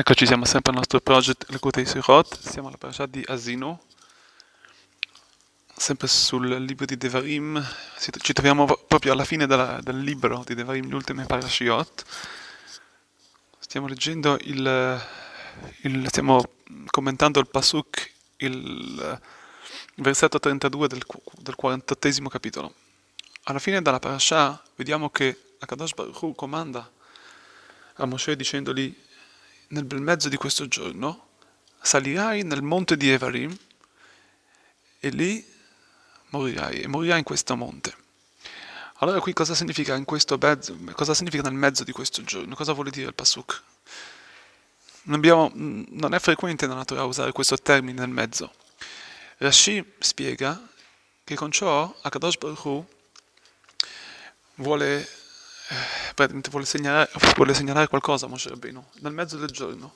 Eccoci, siamo sempre al nostro project Lekutei Sirot, siamo alla parasha di Asino, sempre sul libro di Devarim, ci troviamo proprio alla fine della, del libro di Devarim, le ultime parashiot. Stiamo leggendo il, il stiamo commentando il Pasuk, il versetto 32 del, del 48 capitolo. Alla fine della parasha vediamo che Akadosh Baruch Hu comanda a Moshe dicendogli nel bel mezzo di questo giorno salirai nel monte di Evarim e lì morirai, e morirai in questo monte. Allora qui cosa significa in questo mezzo, cosa significa nel mezzo di questo giorno? Cosa vuole dire il Pasuk? Non, abbiamo, non è frequente nella Torah usare questo termine nel mezzo. Rashi spiega che con ciò Akadosh Baruch Hu vuole praticamente vuole segnalare, vuole segnalare qualcosa Moshe Rabbeinu, nel mezzo del giorno.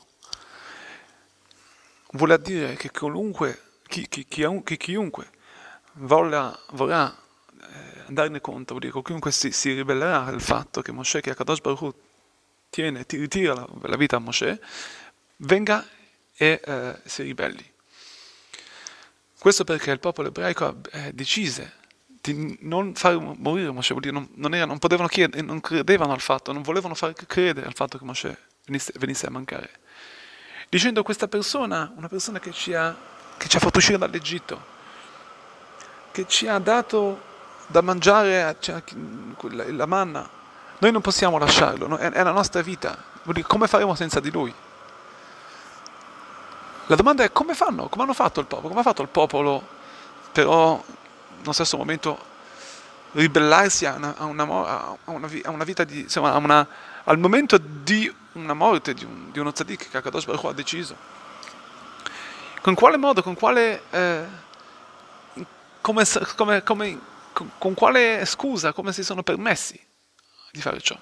Vuole dire che qualunque, chi, chi, chi, chiunque vorrà, vorrà eh, andarne conto, vuol dire che chiunque si, si ribellerà al fatto che Moshe, che Akadosh Baruch Hu tiene, ti ritira la, la, vita a Moshe, venga e eh, si ribelli. Questo perché il popolo ebraico eh, decise di non far morire Moshe, vuol dire non, non, era, non potevano chiedere, non credevano al fatto, non volevano far credere al fatto che Moshe venisse, venisse a mancare. Dicendo questa persona, una persona che ci, ha, che ci ha fatto uscire dall'Egitto, che ci ha dato da mangiare cioè, la manna, noi non possiamo lasciarlo, no? è, è la nostra vita, vuol dire come faremo senza di lui? La domanda è come fanno? Come hanno fatto il popolo? Come ha fatto il popolo però nello stesso momento ribellarsi a una, a una, a una, a una vita di, insomma, al momento di una morte di, un, di uno tzaddik che Akadosh Baruch Hu ha deciso. Con quale modo, con quale, eh, come, come, come, con, con quale scusa, come si sono permessi di fare ciò?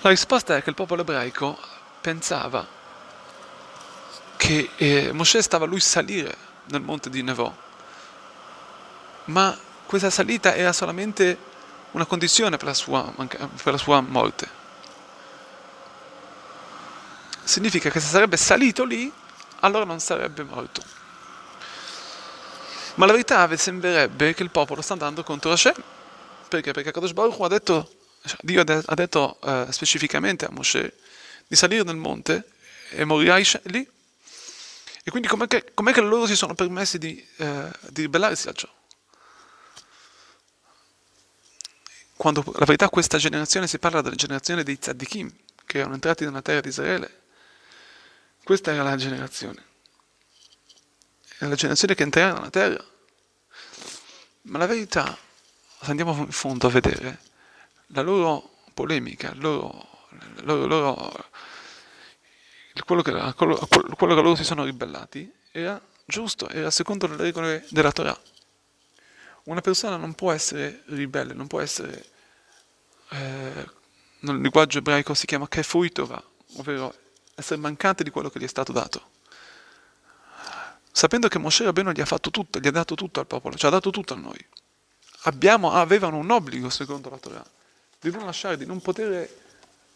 La risposta è che il popolo ebraico pensava che eh, Mosè stava lui salire nel monte di Nevò ma questa salita era solamente una condizione per la sua, per la sua morte. Significa che se sarebbe salito lì, allora non sarebbe morto. Ma la verità sembrerebbe che il popolo sta andando contro Hashem. Perché? Perché Kadosh Baruch ha detto, Dio ha detto uh, specificamente a Moshe di salire nel monte e morirai lì. E quindi com'è che, com'è che loro si sono permessi di, uh, di ribellarsi a ciò? Quando la verità questa generazione si parla della generazione dei tzaddikim che erano entrati nella terra di Israele, questa era la generazione. Era la generazione che entrerà nella terra. Ma la verità, se andiamo in fondo a vedere, la loro polemica, il loro, loro, loro, quello, che, quello, quello che loro si sono ribellati, era giusto, era secondo le regole della Torah. Una persona non può essere ribelle, non può essere eh, nel linguaggio ebraico si chiama kefuitova, ovvero essere mancante di quello che gli è stato dato. Sapendo che Moshe Rabbeinu gli ha fatto tutto, gli ha dato tutto al popolo, ci ha dato tutto a noi. Abbiamo, avevano un obbligo, secondo la Torah, di non lasciare, di non poter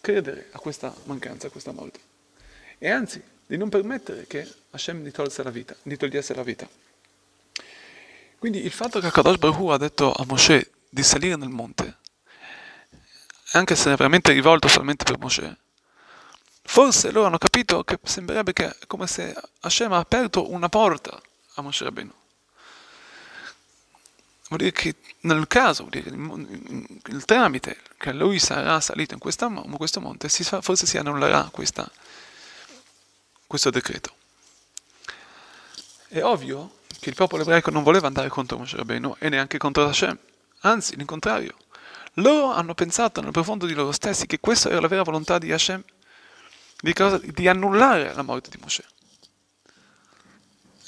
credere a questa mancanza, a questa morte. E anzi, di non permettere che Hashem gli tolse la vita, gli togliesse la vita. Quindi il fatto che Kadosh Baruch ha detto a Moshe di salire nel monte anche se è veramente rivolto solamente per Mosè, forse loro hanno capito che sembrerebbe che è come se Hashem ha aperto una porta a Mosè Rabbeinu. Vuol dire che nel caso, vuol dire che il tramite che lui sarà salito in, questa, in questo monte, si, forse si annullerà questa, questo decreto. È ovvio che il popolo ebraico non voleva andare contro Moshe Rabbeinu e neanche contro Hashem, anzi, il contrario. Loro hanno pensato nel profondo di loro stessi che questa era la vera volontà di Hashem, di, cosa, di annullare la morte di Mosè.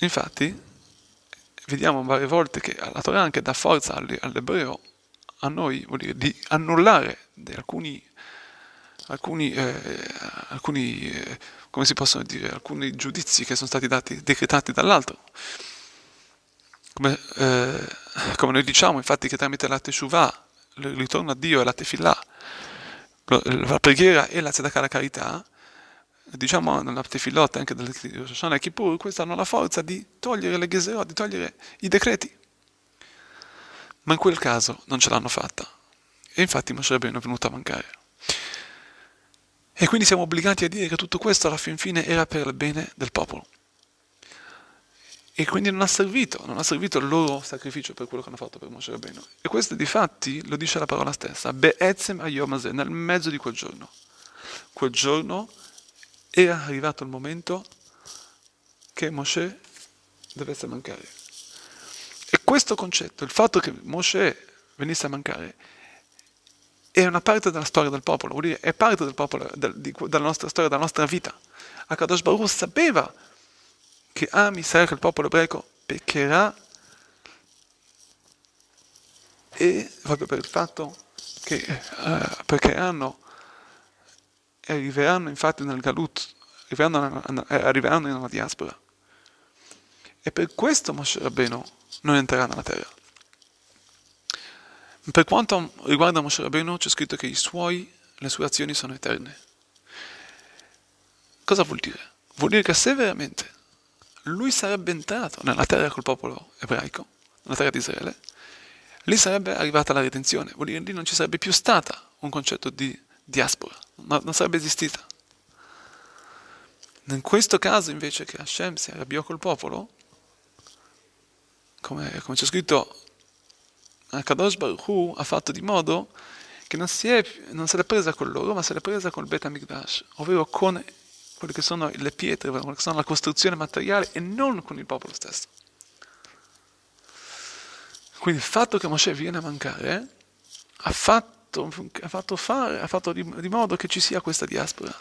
Infatti, vediamo varie volte che la Torah anche dà forza all'ebreo, a noi, vuol dire, di annullare alcuni, alcuni, eh, alcuni eh, come si possono dire, alcuni giudizi che sono stati dati, decretati dall'altro. Come, eh, come noi diciamo, infatti, che tramite la Teshuvah il ritorno a Dio e la tefillah, la preghiera e la tzedakah, la carità, diciamo nella Tefilot anche del Rosh e Kippur, questi hanno la forza di togliere le Gezerot, di togliere i decreti. Ma in quel caso non ce l'hanno fatta. E infatti Moshe Rabbeinu è venuto a mancare. E quindi siamo obbligati a dire che tutto questo alla fin fine era per il bene del popolo. E quindi non ha servito, non ha servito il loro sacrificio per quello che hanno fatto per Moshe Rabbeinu. E questo di fatti lo dice la parola stessa, Be'etzem Ayomazeh, nel mezzo di quel giorno. Quel giorno era arrivato il momento che Moshe dovesse mancare. E questo concetto, il fatto che Moshe venisse a mancare, è una parte della storia del popolo, vuol dire, è parte del popolo, del, di, della nostra storia, della nostra vita. Akadosh Baruch sapeva che Am Israele, che il popolo ebraico, peccherà e proprio per il fatto che eh, peccheranno e arriveranno infatti nel Galut, arriveranno, arriveranno nella diaspora. E per questo Moshe Rabbeinu non entrerà nella terra. Per quanto riguarda Moshe Rabbeinu c'è scritto che suoi, le sue azioni sono eterne. Cosa vuol dire? Vuol dire che se veramente lui sarebbe entrato nella terra col popolo ebraico, nella terra di Israele, lì sarebbe arrivata la redenzione, vuol dire lì non ci sarebbe più stata un concetto di diaspora, non sarebbe esistita. In questo caso invece che Hashem si arrabbiò col popolo, come, come c'è scritto, Kadosh Baruch Hu ha fatto di modo che non, si è, non se l'è presa con loro, ma se l'è presa con il Bet HaMikdash, ovvero con quelle che sono le pietre, quelle che sono la costruzione materiale e non con il popolo stesso. Quindi il fatto che Mosè viene a mancare ha fatto, ha fatto, fare, ha fatto di, di modo che ci sia questa diaspora.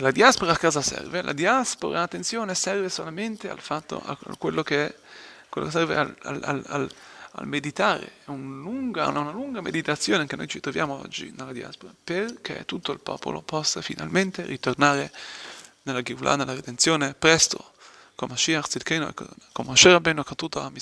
La diaspora a cosa serve? La diaspora, attenzione, serve solamente al fatto, a quello che, quello che serve al, al, al, al meditare, è un lunga, una lunga meditazione che noi ci troviamo oggi nella diaspora, perché tutto il popolo possa finalmente ritornare nella Geulah, nella redenzione, presto, come Mashiach Tzidkenu, come Moshe Rabbeinu, con tutto Am.